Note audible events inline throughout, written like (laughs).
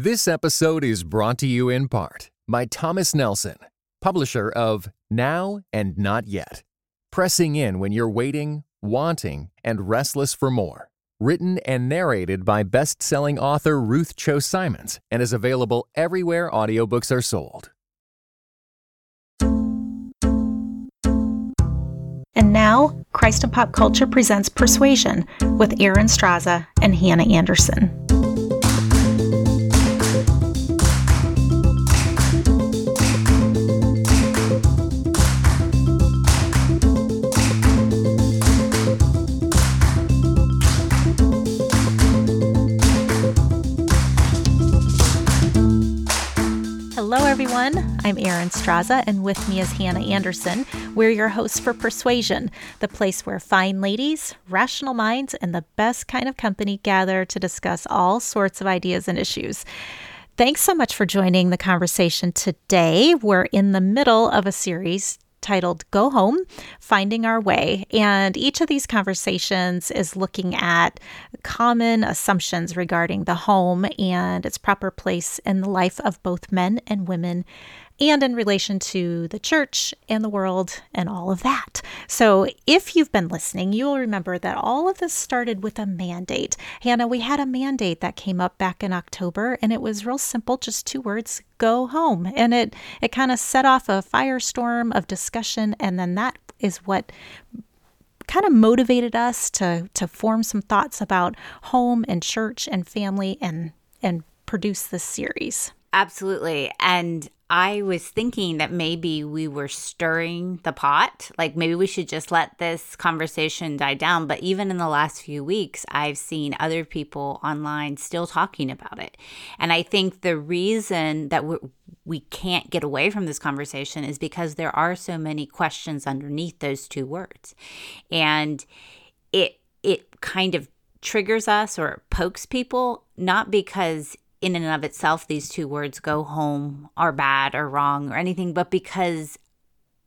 This episode is brought to you in part by Thomas Nelson, publisher of Now and Not Yet. Pressing in when you're waiting, wanting, and restless for more. Written and narrated by best selling author Ruth Chou Simons and is available everywhere audiobooks are sold. And now, Christ and Pop Culture presents Persuasion with Erin Straza and Hannah Anderson. I'm Erin Straza, and with me is Hannah Anderson. We're your hosts for Persuasion, the place where fine ladies, rational minds, and the best kind of company gather to discuss all sorts of ideas and issues. Thanks so much for joining the conversation today. We're in the middle of a series titled Go Home Finding Our Way. And each of these conversations is looking at common assumptions regarding the home and its proper place in the life of both men and women and in relation to the church and the world and all of that. So, if you've been listening, you will remember that all of this started with a mandate. Hannah, we had a mandate that came up back in October, and it was real simple just two words go home. And it, it kind of set off a firestorm of discussion, and then that is what kind of motivated us to to form some thoughts about home and church and family and and produce this series. Absolutely. And I was thinking that maybe we were stirring the pot. Like maybe we should just let this conversation die down. But even in the last few weeks, I've seen other people online still talking about it. And I think the reason that we're, we can't get away from this conversation is because there are so many questions underneath those two words. And it it kind of triggers us or pokes people not because in and of itself these two words go home are bad or wrong or anything but because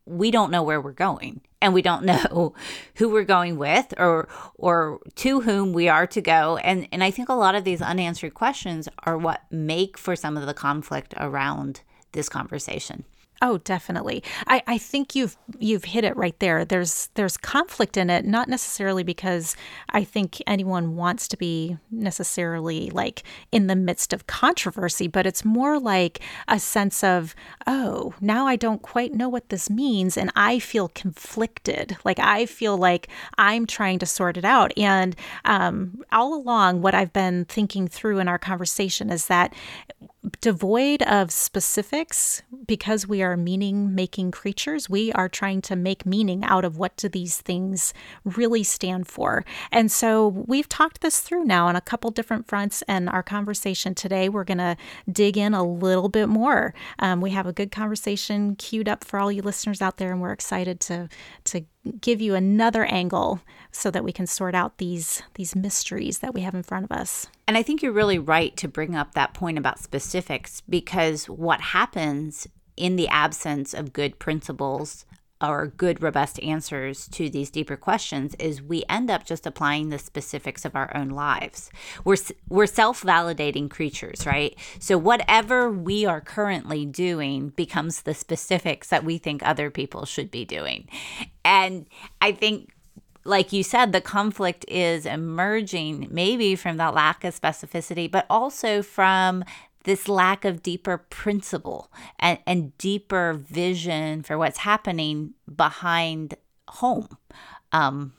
we don't know where we're going and we don't (laughs) know who we're going with or or to whom we are to go and and I think a lot of these unanswered questions are what make for some of the conflict around this conversation. Oh, definitely. I, I think you've you've hit it right there. There's there's conflict in it, not necessarily because I think anyone wants to be necessarily like in the midst of controversy, but it's more like a sense of, oh, now I don't quite know what this means and I feel conflicted. Like I feel like I'm trying to sort it out. And um, all along, what I've been thinking through in our conversation is that devoid of specifics because we are meaning making creatures we are trying to make meaning out of what do these things really stand for. And so we've talked this through now on a couple different fronts and our conversation today we're going to dig in a little bit more. Um, we have a good conversation queued up for all you listeners out there and we're excited to to give you another angle so that we can sort out these these mysteries that we have in front of us. And I think you're really right to bring up that point about specifics because what happens in the absence of good principles or good, robust answers to these deeper questions is we end up just applying the specifics of our own lives. We're we're self-validating creatures, right? So whatever we are currently doing becomes the specifics that we think other people should be doing. And I think like you said, the conflict is emerging maybe from that lack of specificity, but also from this lack of deeper principle and, and deeper vision for what's happening behind home. Um,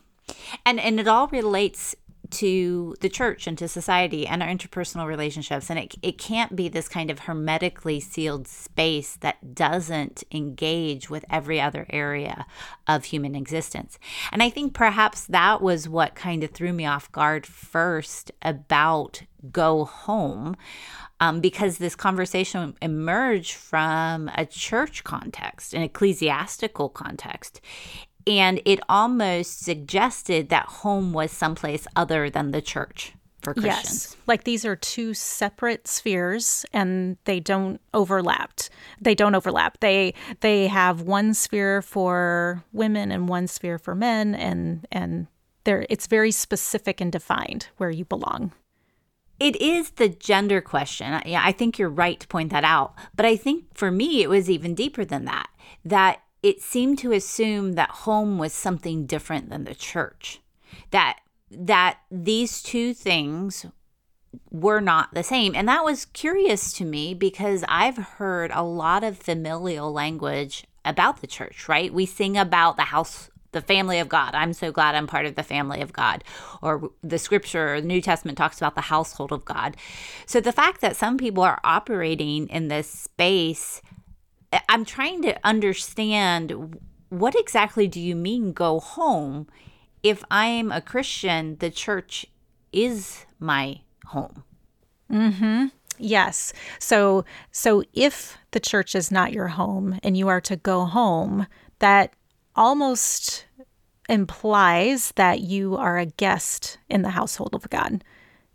and, and it all relates to the church and to society and our interpersonal relationships. And it, it can't be this kind of hermetically sealed space that doesn't engage with every other area of human existence. And I think perhaps that was what kind of threw me off guard first about Go Home. Um, because this conversation emerged from a church context, an ecclesiastical context. And it almost suggested that home was someplace other than the church for Christians. Yes. Like these are two separate spheres and they don't overlap. They don't overlap. They they have one sphere for women and one sphere for men and and there it's very specific and defined where you belong. It is the gender question. Yeah, I think you're right to point that out. But I think for me, it was even deeper than that. That it seemed to assume that home was something different than the church. That that these two things were not the same. And that was curious to me because I've heard a lot of familial language about the church, right? We sing about the house the family of God. I'm so glad I'm part of the family of God. Or the scripture, the New Testament talks about the household of God. So the fact that some people are operating in this space, I'm trying to understand what exactly do you mean go home? If I'm a Christian, the church is my home. Mm-hmm. Yes. So so if the church is not your home and you are to go home, that almost implies that you are a guest in the household of God.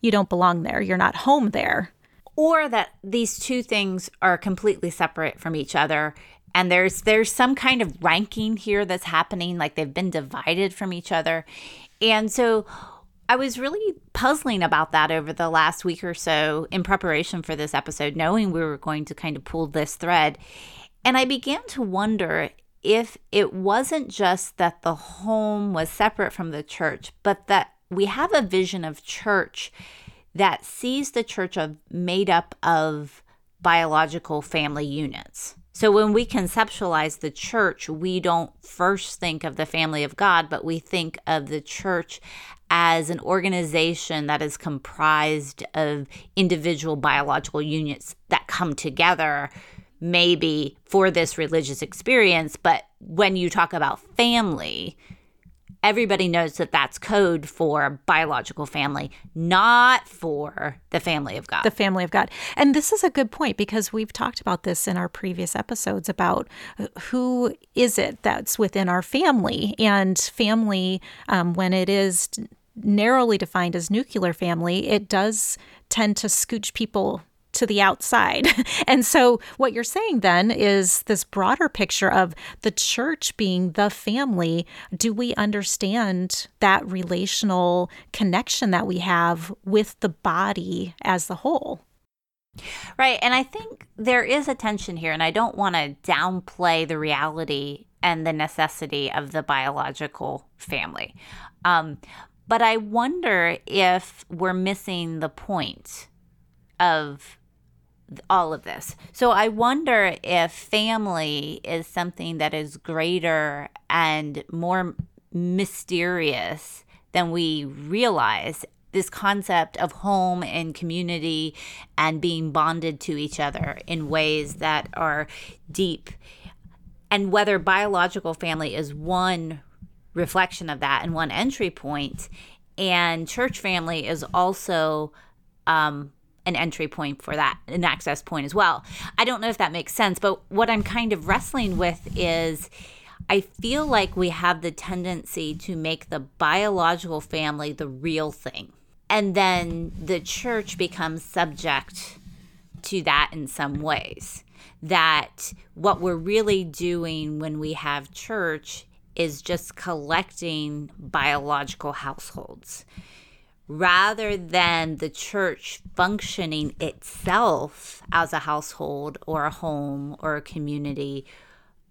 You don't belong there. You're not home there. Or that these two things are completely separate from each other and there's there's some kind of ranking here that's happening like they've been divided from each other. And so I was really puzzling about that over the last week or so in preparation for this episode, knowing we were going to kind of pull this thread. And I began to wonder if it wasn't just that the home was separate from the church, but that we have a vision of church that sees the church of made up of biological family units. So when we conceptualize the church, we don't first think of the family of God, but we think of the church as an organization that is comprised of individual biological units that come together maybe for this religious experience. But when you talk about family, everybody knows that that's code for biological family, not for the family of God. The family of God. And this is a good point because we've talked about this in our previous episodes about who is it that's within our family. And family, um, when it is narrowly defined as nuclear family, it does tend to scooch people to the outside. (laughs) and so, what you're saying then is this broader picture of the church being the family. Do we understand that relational connection that we have with the body as the whole? Right. And I think there is a tension here, and I don't want to downplay the reality and the necessity of the biological family. Um, but I wonder if we're missing the point of all of this. So I wonder if family is something that is greater and more mysterious than we realize. This concept of home and community and being bonded to each other in ways that are deep. And whether biological family is one reflection of that and one entry point, and church family is also um, an entry point for that, an access point as well. I don't know if that makes sense, but what I'm kind of wrestling with is I feel like we have the tendency to make the biological family the real thing. And then the church becomes subject to that in some ways. That what we're really doing when we have church is just collecting biological households rather than the church functioning itself as a household or a home or a community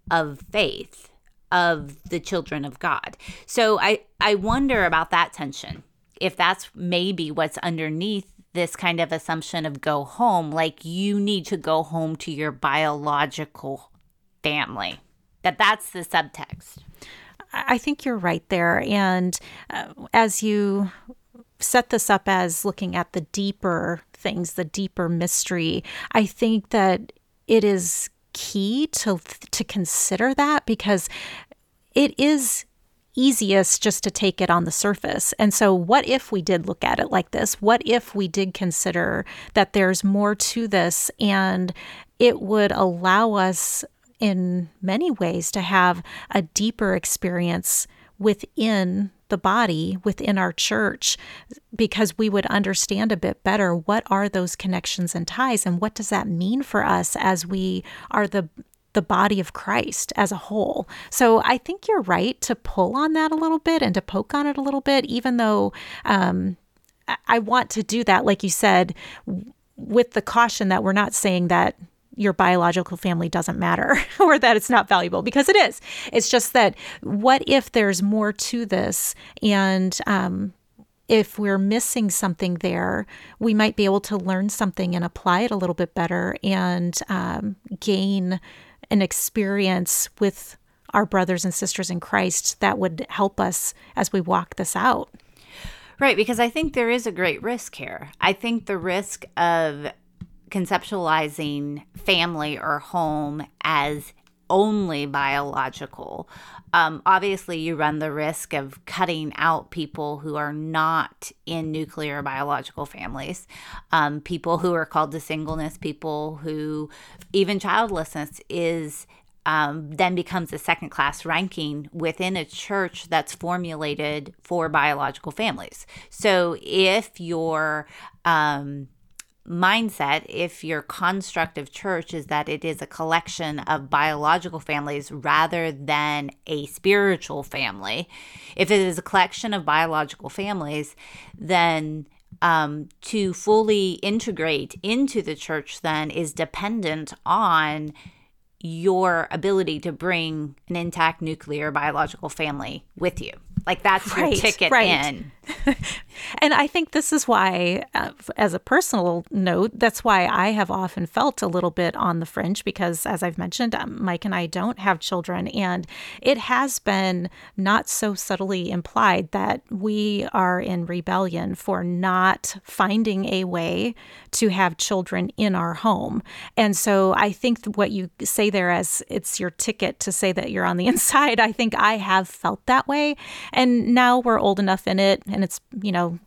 of faith of the children of God. So I I wonder about that tension. If that's maybe what's underneath this kind of assumption of go home like you need to go home to your biological family. That that's the subtext. I think you're right there and uh, as you set this up as looking at the deeper things, the deeper mystery, I think that it is key to to consider that because it is easiest just to take it on the surface. And so, what if we did look at it like this? What if we did consider that there's more to this and it would allow us in many ways to have a deeper experience within the body within our church because we would understand a bit better what are those connections and ties and what does that mean for us as we are the the body of Christ as a whole. So I think you're right to pull on that a little bit and to poke on it a little bit, even though um, I want to do that, like you said, with the caution that we're not saying that your biological family doesn't matter (laughs) or that it's not valuable because it is. It's just that what if there's more to this and um, if we're missing something there, we might be able to learn something and apply it a little bit better and um, gain an experience with our brothers and sisters in Christ that would help us as we walk this out. Right, because I think there is a great risk here. I think the risk of conceptualizing family or home as only biological. Um, obviously, you run the risk of cutting out people who are not in nuclear biological families, um, people who are called to singleness, people who even childlessness is. Um, then becomes a second class ranking within a church that's formulated for biological families. So if you're um, mindset if your construct of church is that it is a collection of biological families rather than a spiritual family. If it is a collection of biological families, then um, to fully integrate into the church then is dependent on your ability to bring an intact nuclear biological family with you. Like that's right, your ticket right. in. And I think this is why, uh, as a personal note, that's why I have often felt a little bit on the fringe because, as I've mentioned, um, Mike and I don't have children. And it has been not so subtly implied that we are in rebellion for not finding a way to have children in our home. And so I think what you say there as it's your ticket to say that you're on the (laughs) inside, I think I have felt that way. And now we're old enough in it and it's, you know,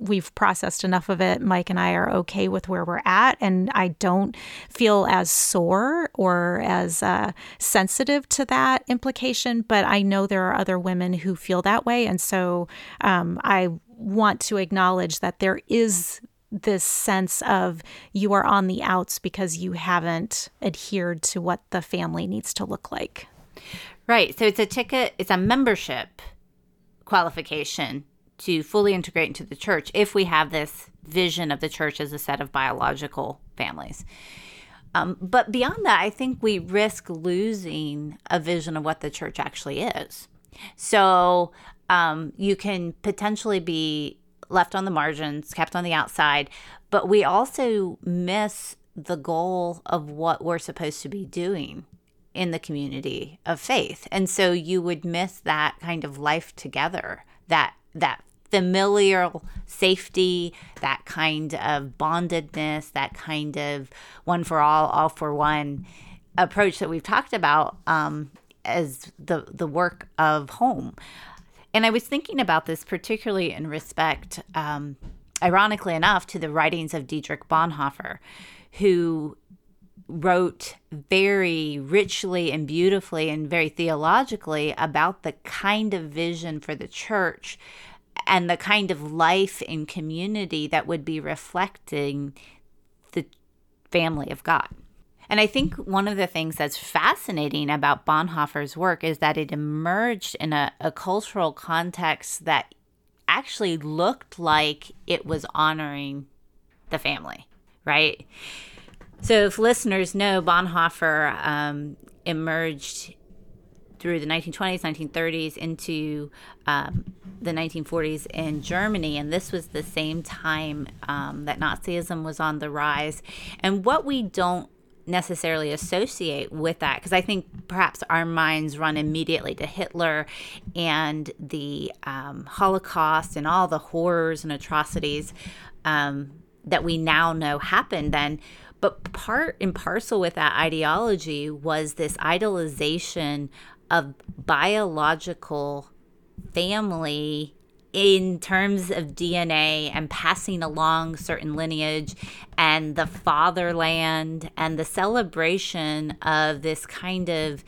we've processed enough of it. Mike and I are okay with where we're at, and I don't feel as sore or as uh, sensitive to that implication. But I know there are other women who feel that way, and so um, I want to acknowledge that there is this sense of you are on the outs because you haven't adhered to what the family needs to look like. Right. So it's a ticket, it's a membership qualification to fully integrate into the church if we have this vision of the church as a set of biological families. Um, but beyond that, I think we risk losing a vision of what the church actually is. So um, you can potentially be left on the margins, kept on the outside, but we also miss the goal of what we're supposed to be doing in the community of faith. And so you would miss that kind of life together, that that familial safety, that kind of bondedness, that kind of one for all, all for one approach that we've talked about um, as the the work of home. And I was thinking about this particularly in respect, um, ironically enough, to the writings of Dietrich Bonhoeffer, who wrote very richly and beautifully and very theologically about the kind of vision for the church and the kind of life and community that would be reflecting the family of God. And I think one of the things that's fascinating about Bonhoeffer's work is that it emerged in a, a cultural context that actually looked like it was honoring the family, right? So, if listeners know, Bonhoeffer um, emerged through the 1920s, 1930s into um, the 1940s in Germany. And this was the same time um, that Nazism was on the rise. And what we don't necessarily associate with that because I think perhaps our minds run immediately to Hitler and the um, Holocaust and all the horrors and atrocities um, that we now know happened then. But part and parcel with that ideology was this idolization of biological family in terms of DNA and passing along certain lineage and the fatherland and the celebration of this kind of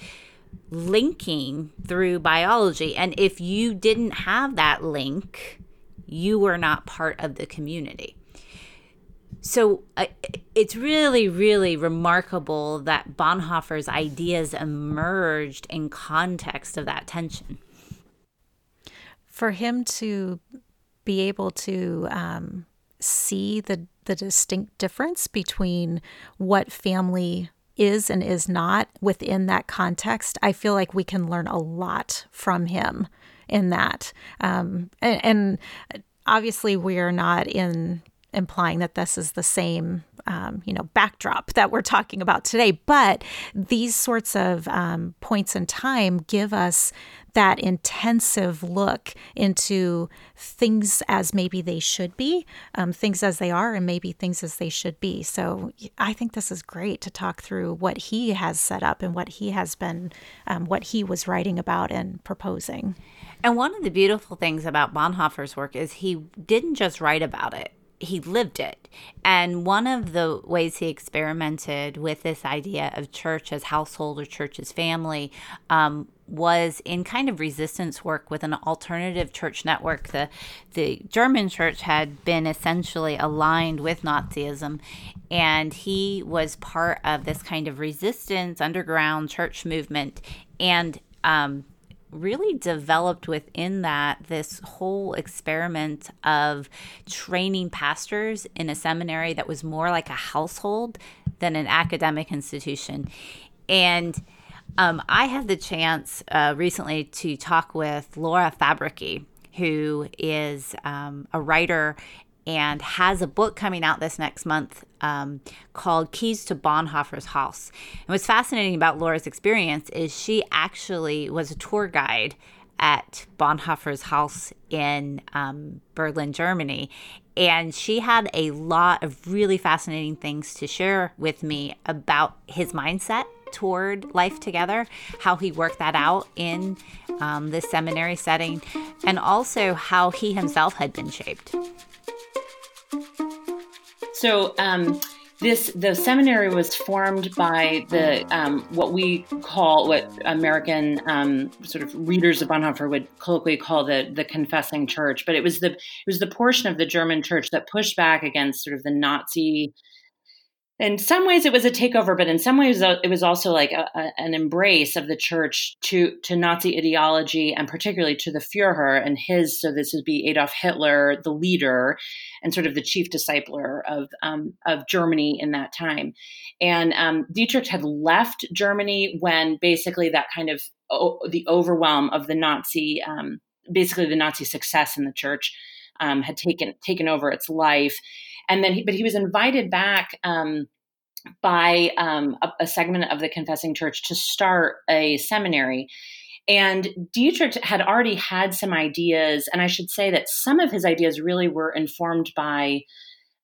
linking through biology. And if you didn't have that link, you were not part of the community so uh, it's really, really remarkable that Bonhoeffer's ideas emerged in context of that tension. For him to be able to um, see the the distinct difference between what family is and is not within that context, I feel like we can learn a lot from him in that. Um, and, and obviously, we are not in implying that this is the same um, you know backdrop that we're talking about today. But these sorts of um, points in time give us that intensive look into things as maybe they should be um, things as they are and maybe things as they should be. So i think this is great to talk through what he has set up and what he has been um, what he was writing about and proposing. And one of the beautiful things about bonhoeffer's work is he didn't just write about it he lived it. And one of the ways he experimented with this idea of church as household or church as family um, was in kind of resistance work with an alternative church network. The the German church had been essentially aligned with Nazism, and he was part of this kind of resistance underground church movement. And um, really developed within that this whole experiment of training pastors in a seminary that was more like a household than an academic institution. And um, I had the chance uh, recently to talk with Laura Fabrycky, who is um, a writer and has a book coming out this next month um, called Keys to Bonhoeffer's House. And what's fascinating about Laura's experience is she actually was a tour guide at Bonhoeffer's house in um, Berlin, Germany. And she had a lot of really fascinating things to share with me about his mindset toward life together, how he worked that out in um, the seminary setting, and also how he himself had been shaped. So um, this the seminary was formed by the um, what we call what American um, sort of readers of Bonhoeffer would colloquially call the the confessing church, but it was the it was the portion of the German church that pushed back against sort of the Nazi in some ways it was a takeover, but in some ways uh, it was also like a, a, an embrace of the church to to Nazi ideology and particularly to the Führer and his. So this would be Adolf Hitler, the leader, and sort of the chief discipler of um, of Germany in that time. And um, Dietrich had left Germany when basically that kind of the overwhelm of the Nazi, um, basically the Nazi success in the church, um, had taken taken over its life and then he, but he was invited back um, by um, a, a, segment of the confessing church to start a seminary. And dietrich had already had some ideas and i should say that some of his ideas really were informed by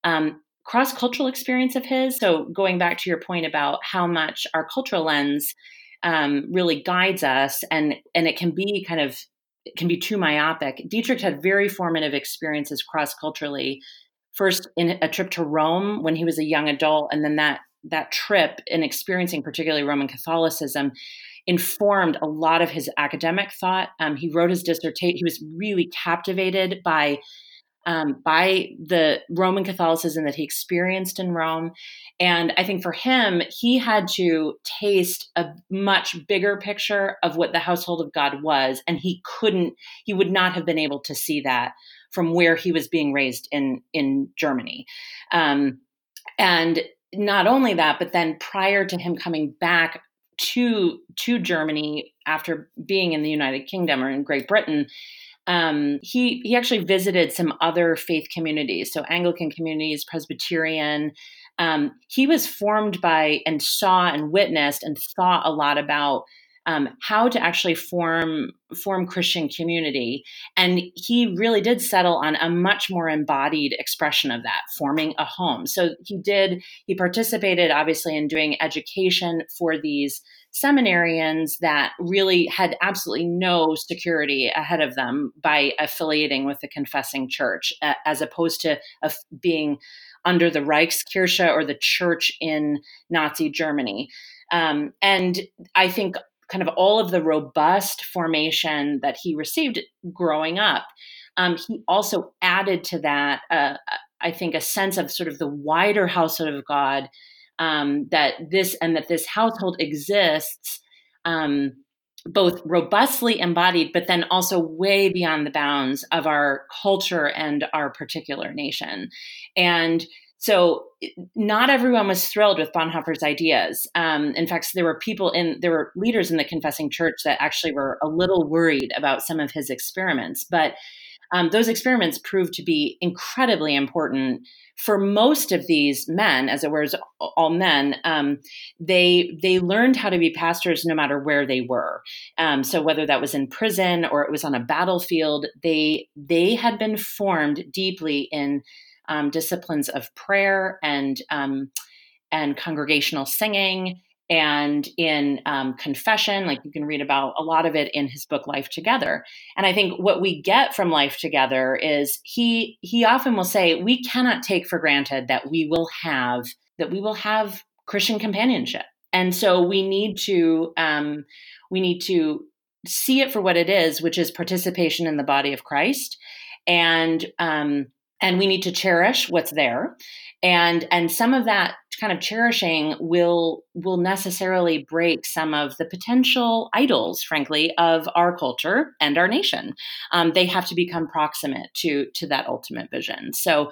um, cross-cultural experience of his. So going back to your point about how much our cultural lens um, really guides us and and it can be kind of it can be too myopic. Dietrich had very formative experiences cross-culturally first in a trip to Rome when he was a young adult, and then that that trip and experiencing particularly Roman Catholicism informed a lot of his academic thought. Um, he wrote his dissertation. He was really captivated by um, by the Roman Catholicism that he experienced in Rome. And I think for him, he had to taste a much bigger picture of what the household of God was. And he couldn't, he would not have been able to see that from where he was being raised in in Germany. Um, and not only that, but then prior to him coming back to to Germany after being in the United Kingdom or in Great Britain, um, he he actually visited some other faith communities, so Anglican communities, Presbyterian. Um, he was formed by and saw and witnessed and thought a lot about um, how to actually form form Christian community, and he really did settle on a much more embodied expression of that, forming a home. So he did he participated obviously in doing education for these seminarians that really had absolutely no security ahead of them by affiliating with the confessing church, as opposed to being under the Reichskirche or the church in Nazi Germany. Um, and I think kind of all of the robust formation that he received growing up. Um, he also added to that, uh, I think, a sense of sort of the wider household of God um, that this and that this household exists um, both robustly embodied, but then also way beyond the bounds of our culture and our particular nation. And so not everyone was thrilled with Bonhoeffer's ideas. Um, in fact, there were people in there were leaders in the confessing church that actually were a little worried about some of his experiments. But um, those experiments proved to be incredibly important for most of these men, as it were, all men. Um, they they learned how to be pastors no matter where they were. Um, so whether that was in prison or it was on a battlefield, they they had been formed deeply in um, disciplines of prayer and um, and congregational singing and in um, confession like you can read about a lot of it in his book life together. And i think what we get from life together is he he often will say we cannot take for granted that we will have that we will have christian companionship. And so we need to um, we need to see it for what it is which is participation in the body of christ and um, and we need to cherish what's there. And and some of that kind of cherishing will will necessarily break some of the potential idols frankly of our culture and our nation. Um, they have to become proximate to to that ultimate vision. So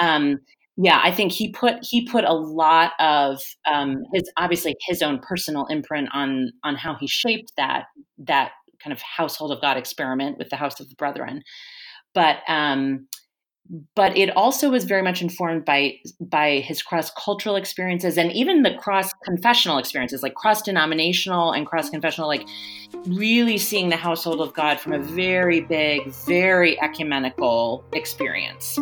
um, yeah i think he put he put a lot of um, his obviously his own personal imprint on on how he shaped that that kind of household of god experiment with the house of the brethren. But um but it also was very much informed by by his cross cultural experiences and even the cross confessional experiences like cross denominational and cross confessional like really seeing the household of god from a very big very ecumenical experience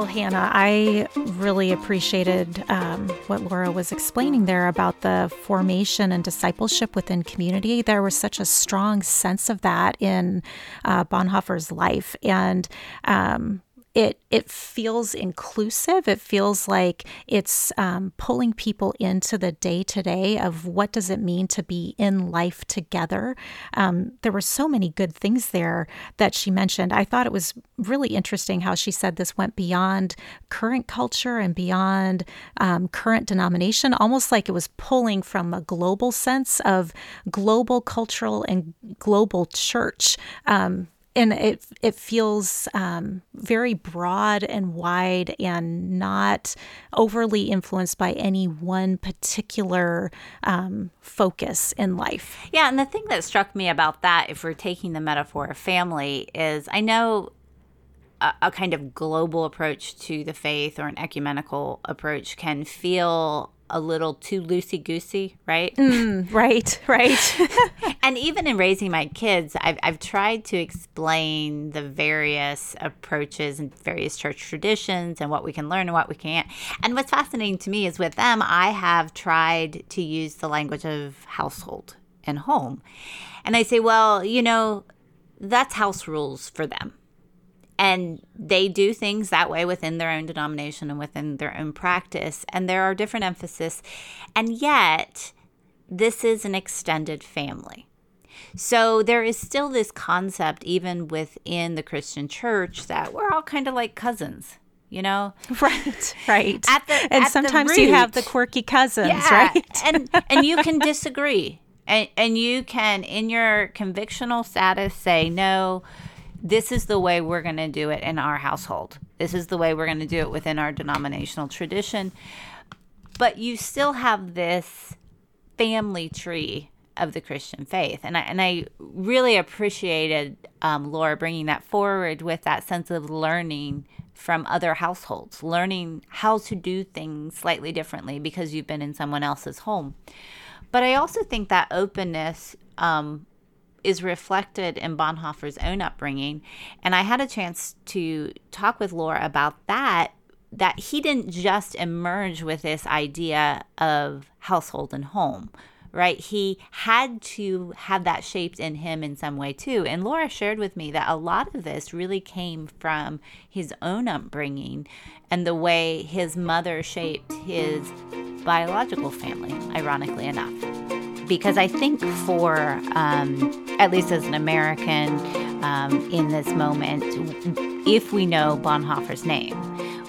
Well, Hannah, I really appreciated um, what Laura was explaining there about the formation and discipleship within community. There was such a strong sense of that in uh, Bonhoeffer's life. And um, it it feels inclusive. It feels like it's um, pulling people into the day to day of what does it mean to be in life together. Um, there were so many good things there that she mentioned. I thought it was really interesting how she said this went beyond current culture and beyond um, current denomination, almost like it was pulling from a global sense of global cultural and global church. Um, and it it feels um, very broad and wide and not overly influenced by any one particular um, focus in life. Yeah, and the thing that struck me about that, if we're taking the metaphor of family, is I know a, a kind of global approach to the faith or an ecumenical approach can feel a little too loosey goosey, right? Mm, right, (laughs) right. (laughs) and even in raising my kids, I've, I've tried to explain the various approaches and various church traditions and what we can learn and what we can't. And what's fascinating to me is with them, I have tried to use the language of household and home. And I say, well, you know, that's house rules for them and they do things that way within their own denomination and within their own practice. And there are different emphasis. And yet this is an extended family. So there is still this concept even within the christian church that we're all kind of like cousins you know? (laughs) Right right. At the, and sometimes you have the quirky cousins yeah, right? and (laughs) and you can disagree. And and you can in your convictional status say no this is the way we're going to do it in our household. This is the way we're going to do it within our denominational tradition. But you still have this family tree of the Christian faith. And I, and I really appreciated um, Laura bringing that forward with that sense of learning from other households, learning how to do things slightly differently because you've been in someone else's home. But I also think that openness um, is reflected in Bonhoeffer's own upbringing. And I had a chance to talk with Laura about that that he didn't just emerge with this idea of household and home, right? He had to have that shaped in him in some way too. And Laura shared with me that a lot of this really came from his own upbringing and the way his mother shaped his biological family, ironically enough because I think for, um, at least as an American um, in this moment, if we know Bonhoeffer's name,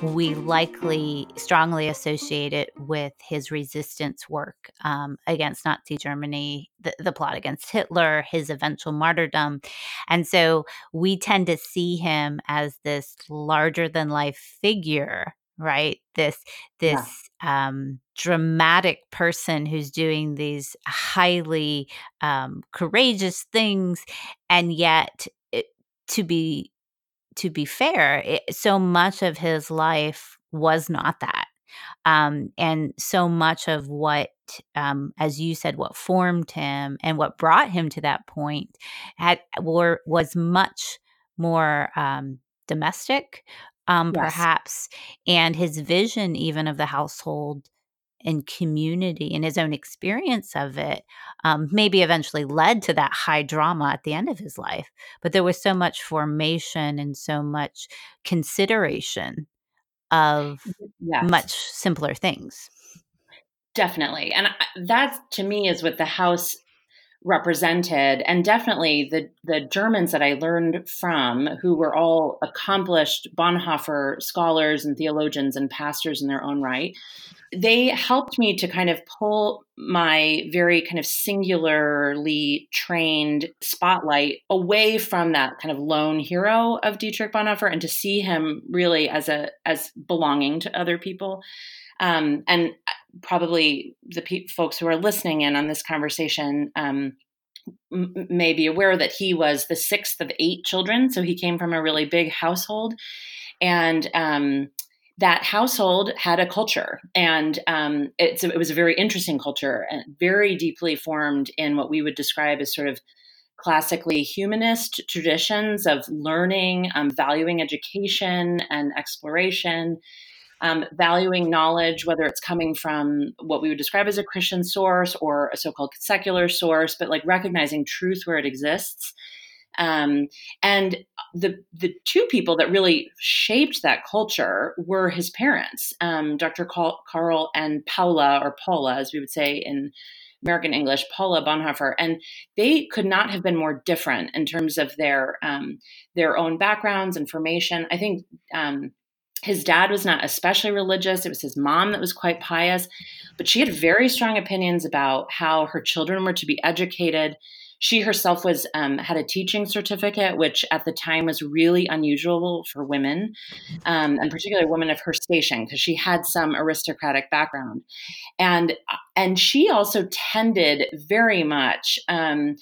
we likely strongly associate it with his resistance work um, against Nazi Germany, the, the plot against Hitler, his eventual martyrdom. And so we tend to see him as this larger than life figure right this this. Um, dramatic person who's doing these highly um, courageous things and yet it, to be to be fair it, so much of his life was not that. Um, and so much of what um, as you said what formed him and what brought him to that point had were was much more um, domestic um, yes. perhaps, and his vision even of the household and community and his own experience of it um, maybe eventually led to that high drama at the end of his life. But there was so much formation and so much consideration of yes. much simpler things. Definitely. And that to me is what the house represented. And definitely the the Germans that I learned from who were all accomplished Bonhoeffer scholars and theologians and pastors in their own right they helped me to kind of pull my very kind of singularly trained spotlight away from that kind of lone hero of Dietrich Bonhoeffer and to see him really as a as belonging to other people. Um, and probably the pe- folks who are listening in on this conversation um, m- may be aware that he was the sixth of eight children. So he came from a really big household. And um, that household had a culture, and um, it was a very interesting culture and very deeply formed in what we would describe as sort of classically humanist traditions of learning, um, valuing education and exploration, um, valuing knowledge, whether it's coming from what we would describe as a Christian source or a so called secular source, but like recognizing truth where it exists. Um, and the the two people that really shaped that culture were his parents, um, Dr. Carl and Paula, or Paula, as we would say in American English, Paula Bonhoeffer, and they could not have been more different in terms of their um, their own backgrounds and formation. I think um, his dad was not especially religious. It was his mom that was quite pious, but she had very strong opinions about how her children were to be educated. She herself was um, had a teaching certificate, which at the time was really unusual for women, um, and particularly women of her station, because she had some aristocratic background, and and she also tended very much. Um,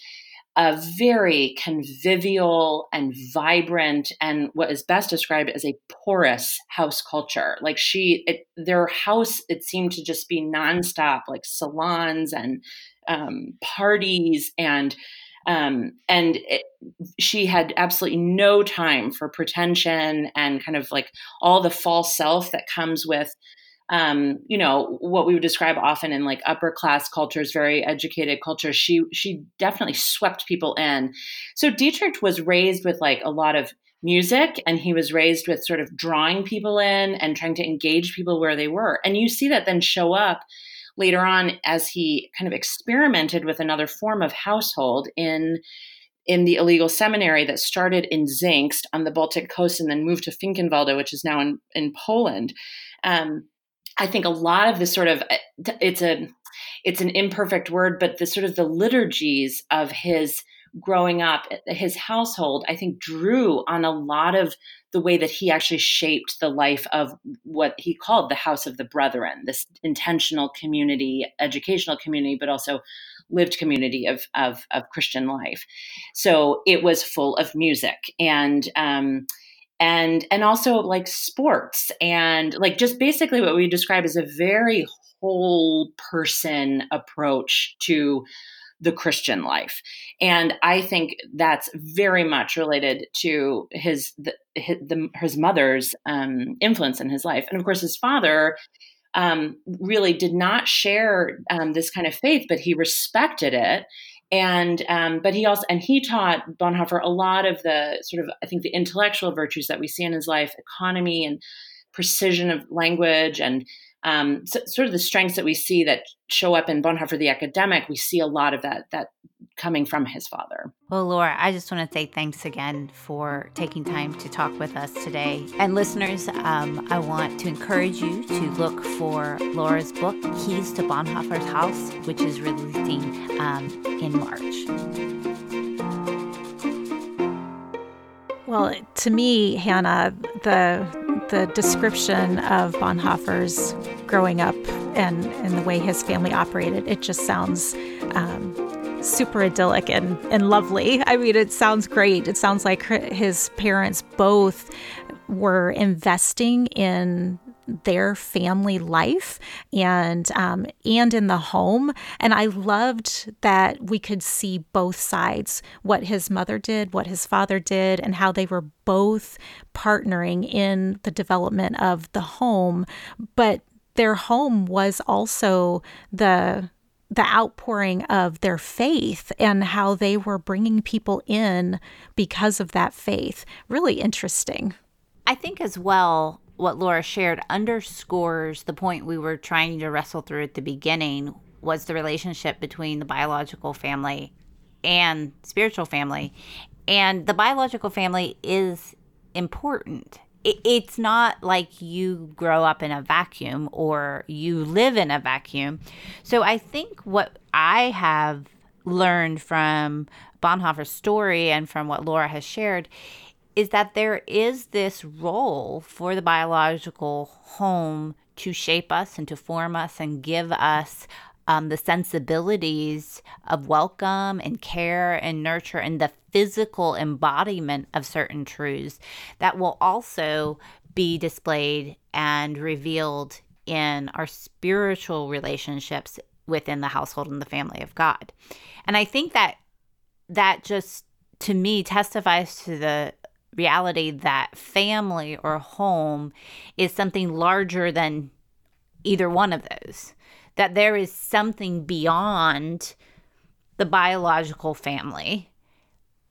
a very convivial and vibrant and what is best described as a porous house culture. Like she, it, their house, it seemed to just be nonstop, like salons and um, parties and um, and it, she had absolutely no time for pretension and kind of like all the false self that comes with um, you know, what we would describe often in like upper class cultures, very educated cultures. She she definitely swept people in. So Dietrich was raised with like a lot of music and he was raised with sort of drawing people in and trying to engage people where they were. And you see that then show up later on as he kind of experimented with another form of household in in the illegal seminary that started in Zingst on the Baltic coast and then moved to Finkenwalde, which is now in, in Poland. Um, I think a lot of the sort of uh, it's a it's an imperfect word, but the sort of the liturgies of his growing up, his household, I think drew on a lot of the way that he actually shaped the life of what he called the house of the brethren, this intentional community, educational community, but also lived community of, of, of Christian life. So it was full of music and um, and and also like sports and like just basically what we describe as a very whole person approach to the Christian life. And I think that's very much related to his the, his, the, his mother's um, influence in his life, and of course his father um, really did not share um, this kind of faith, but he respected it and um, but he also and he taught Bonhoeffer a lot of the sort of I think the intellectual virtues that we see in his life, economy and precision of language and um, so, sort of the strengths that we see that show up in Bonhoeffer the academic. We see a lot of that that coming from his father. Well, Laura, I just want to say thanks again for taking time to talk with us today. And listeners, um, I want to encourage you to look for Laura's book, Keys to Bonhoeffer's House, which is releasing um, in March. Well, to me, Hannah, the the description of Bonhoeffer's growing up and, and the way his family operated, it just sounds um, super idyllic and, and lovely. I mean, it sounds great. It sounds like his parents both were investing in their family life and um, and in the home. And I loved that we could see both sides: what his mother did, what his father did, and how they were both partnering in the development of the home. But their home was also the the outpouring of their faith and how they were bringing people in because of that faith. Really interesting. I think as well, what Laura shared underscores the point we were trying to wrestle through at the beginning was the relationship between the biological family and spiritual family. And the biological family is important. It's not like you grow up in a vacuum or you live in a vacuum. So I think what I have learned from Bonhoeffer's story and from what Laura has shared is that there is this role for the biological home to shape us and to form us and give us um, the sensibilities of welcome and care and nurture and the physical embodiment of certain truths that will also be displayed and revealed in our spiritual relationships within the household and the family of God. And I think that that just to me testifies to the reality that family or home is something larger than either one of those, that there is something beyond the biological family.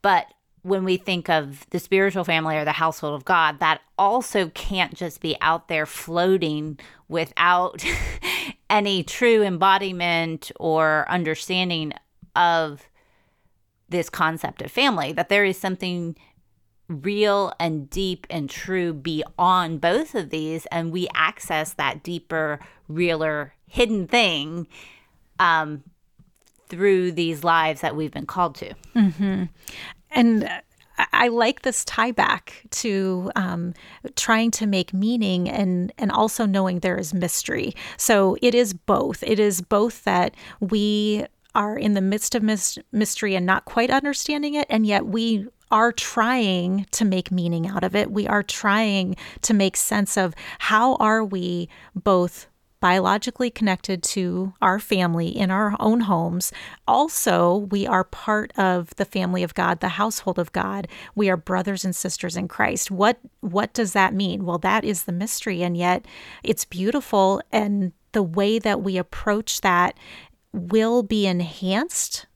But when we think of the spiritual family or the household of God, that also can't just be out there floating without (laughs) any true embodiment or understanding of this concept of family, that there is something real and deep and true beyond both of these and we access that deeper realer hidden thing um, through these lives that we've been called to mm-hmm. And I like this tie back to um, trying to make meaning and and also knowing there is mystery. So it is both. It is both that we are in the midst of mystery and not quite understanding it, and yet we are trying to make meaning out of it. We are trying to make sense of how are we both biologically connected to our family in our own homes. Also, we are part of the family of God, the household of God. We are brothers and sisters in Christ. What what does that mean? Well, that is the mystery and yet it's beautiful and the way that we approach that will be enhanced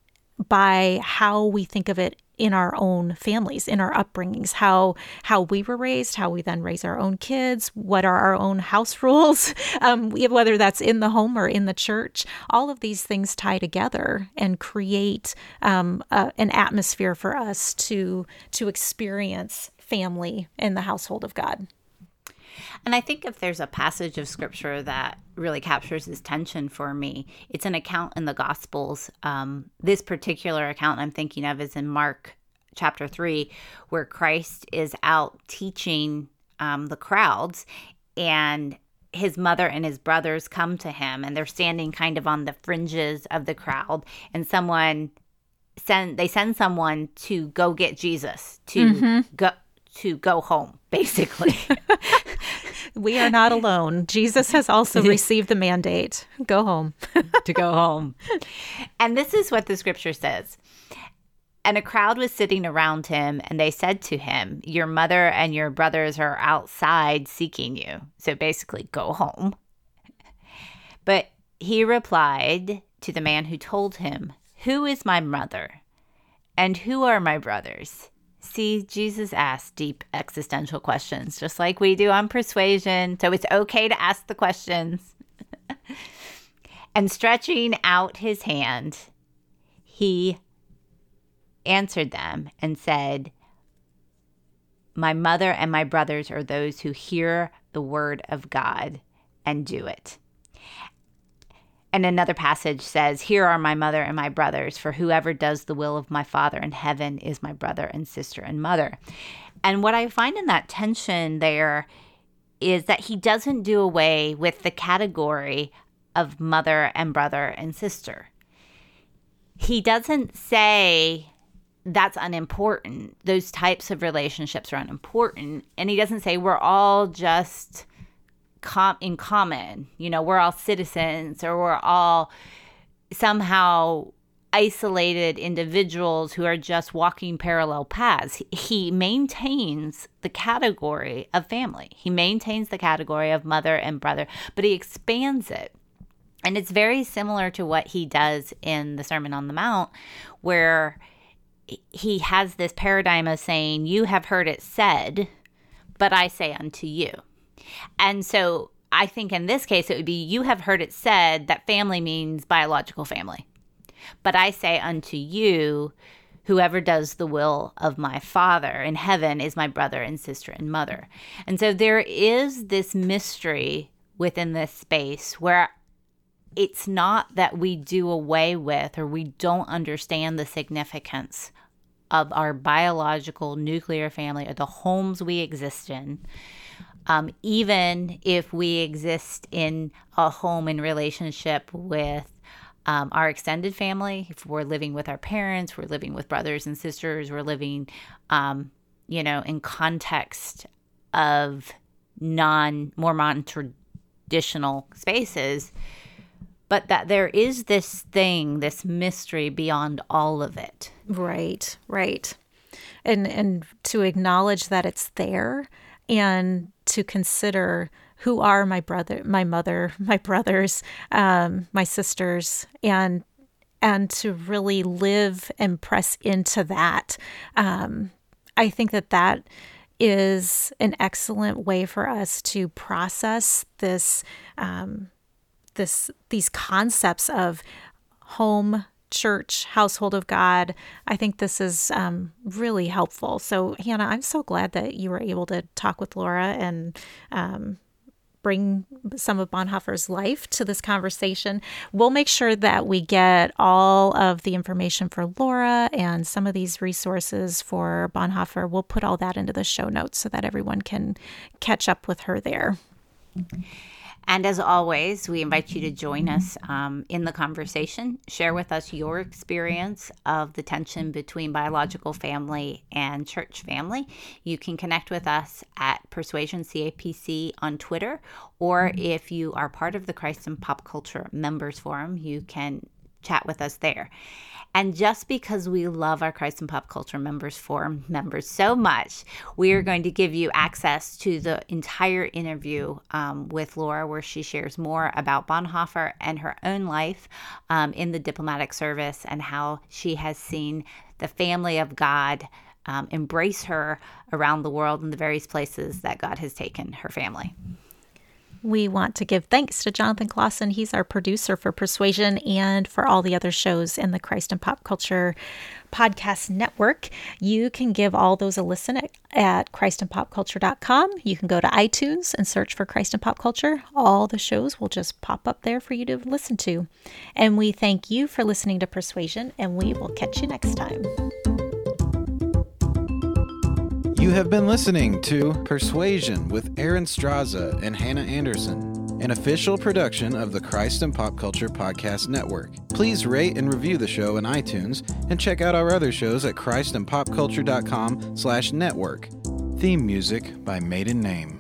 by how we think of it in our own families, in our upbringings, how how we were raised, how we then raise our own kids, what are our own house (laughs) rules, um, whether that's in the home or in the church. All of these things tie together and create um, a, an atmosphere for us to to experience family in the household of God. And I think if there's a passage of scripture that really captures this tension for me, it's an account in the Gospels. Um, this particular account I'm thinking of is in Mark chapter 3, where Christ is out teaching um, the crowds, and his mother and his brothers come to him, and they're standing kind of on the fringes of the crowd, and someone send they send someone to go get Jesus to mm-hmm. go to go home basically (laughs) we are not alone. Jesus has also (laughs) received the mandate go home. (laughs) to go home. And this is what the scripture says. And a crowd was sitting around him, and they said to him, Your mother and your brothers are outside seeking you. So basically, go home. But he replied to the man who told him, Who is my mother? And who are my brothers? See, Jesus asked deep existential questions, just like we do on persuasion. So it's okay to ask the questions. (laughs) and stretching out his hand, he answered them and said, My mother and my brothers are those who hear the word of God and do it. And another passage says, Here are my mother and my brothers, for whoever does the will of my Father in heaven is my brother and sister and mother. And what I find in that tension there is that he doesn't do away with the category of mother and brother and sister. He doesn't say that's unimportant. Those types of relationships are unimportant. And he doesn't say we're all just com- in common. You know, we're all citizens or we're all somehow isolated individuals who are just walking parallel paths. He maintains the category of family. He maintains the category of mother and brother, but he expands it. And it's very similar to what he does in the Sermon on the Mount, where he has this paradigm of saying, You have heard it said, but I say unto you. And so I think in this case, it would be you have heard it said that family means biological family. But I say unto you, whoever does the will of my Father in heaven is my brother and sister and mother. And so there is this mystery within this space where it's not that we do away with or we don't understand the significance of our biological nuclear family or the homes we exist in um, even if we exist in a home in relationship with um, our extended family, if we're living with our parents, we're living with brothers and sisters, we're living, um, you know, in context of non more non traditional spaces, but that there is this thing, this mystery beyond all of it. Right, right, and and to acknowledge that it's there and to consider who are my brother, my mother, (laughs) my brothers, um, my sisters, and and to really live and press into that. Um, I think that that is an excellent way for us to process this um, this these concepts of home church, household of God. I think this is um, really helpful. So, Hannah, I'm so glad that you were able to talk with Laura and um, bring some of Bonhoeffer's life to this conversation. We'll make sure that we get all of the information for Laura and some of these resources for Bonhoeffer. We'll put all that into the show notes so that everyone can catch up with her there. And as always, we invite you to join us um, in the conversation. Share with us your experience of the tension between biological family and church family. You can connect with us at Persuasion CAPC on Twitter, or if you are part of the Christ and Pop Culture Members Forum, you can chat with us there. And just because we love our Christ and Pop Culture Members Forum members so much, we are going to give you access to the entire interview um, with Laura, where she shares more about Bonhoeffer and her own life um, in the diplomatic service and how she has seen the family of God um, embrace her around the world in the various places that God has taken her family. We want to give thanks to Jonathan Clausen. He's our producer for Persuasion and for all the other shows in the Christ and Pop Culture Podcast Network. You can give all those a listen at, at christandpopculture.com. You can go to iTunes and search for Christ and Pop Culture. All the shows will just pop up there for you to listen to. And we thank you for listening to Persuasion, and we will catch you next time. You have been listening to Persuasion with Erin Straza and Hannah Anderson, an official production of the Christ and Pop Culture Podcast Network. Please rate and review the show in iTunes and check out our other shows at christandpopculture.com slash network. Theme music by Maiden Name.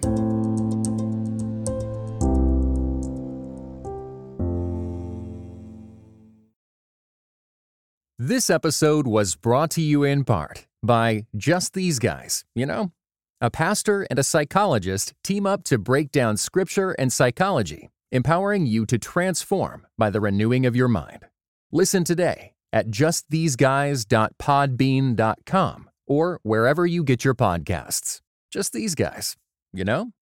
This episode was brought to you in part by Just These Guys, you know? A pastor and a psychologist team up to break down scripture and psychology, empowering you to transform by the renewing of your mind. Listen today at justtheseguys.podbean.com or wherever you get your podcasts. Just these guys, you know?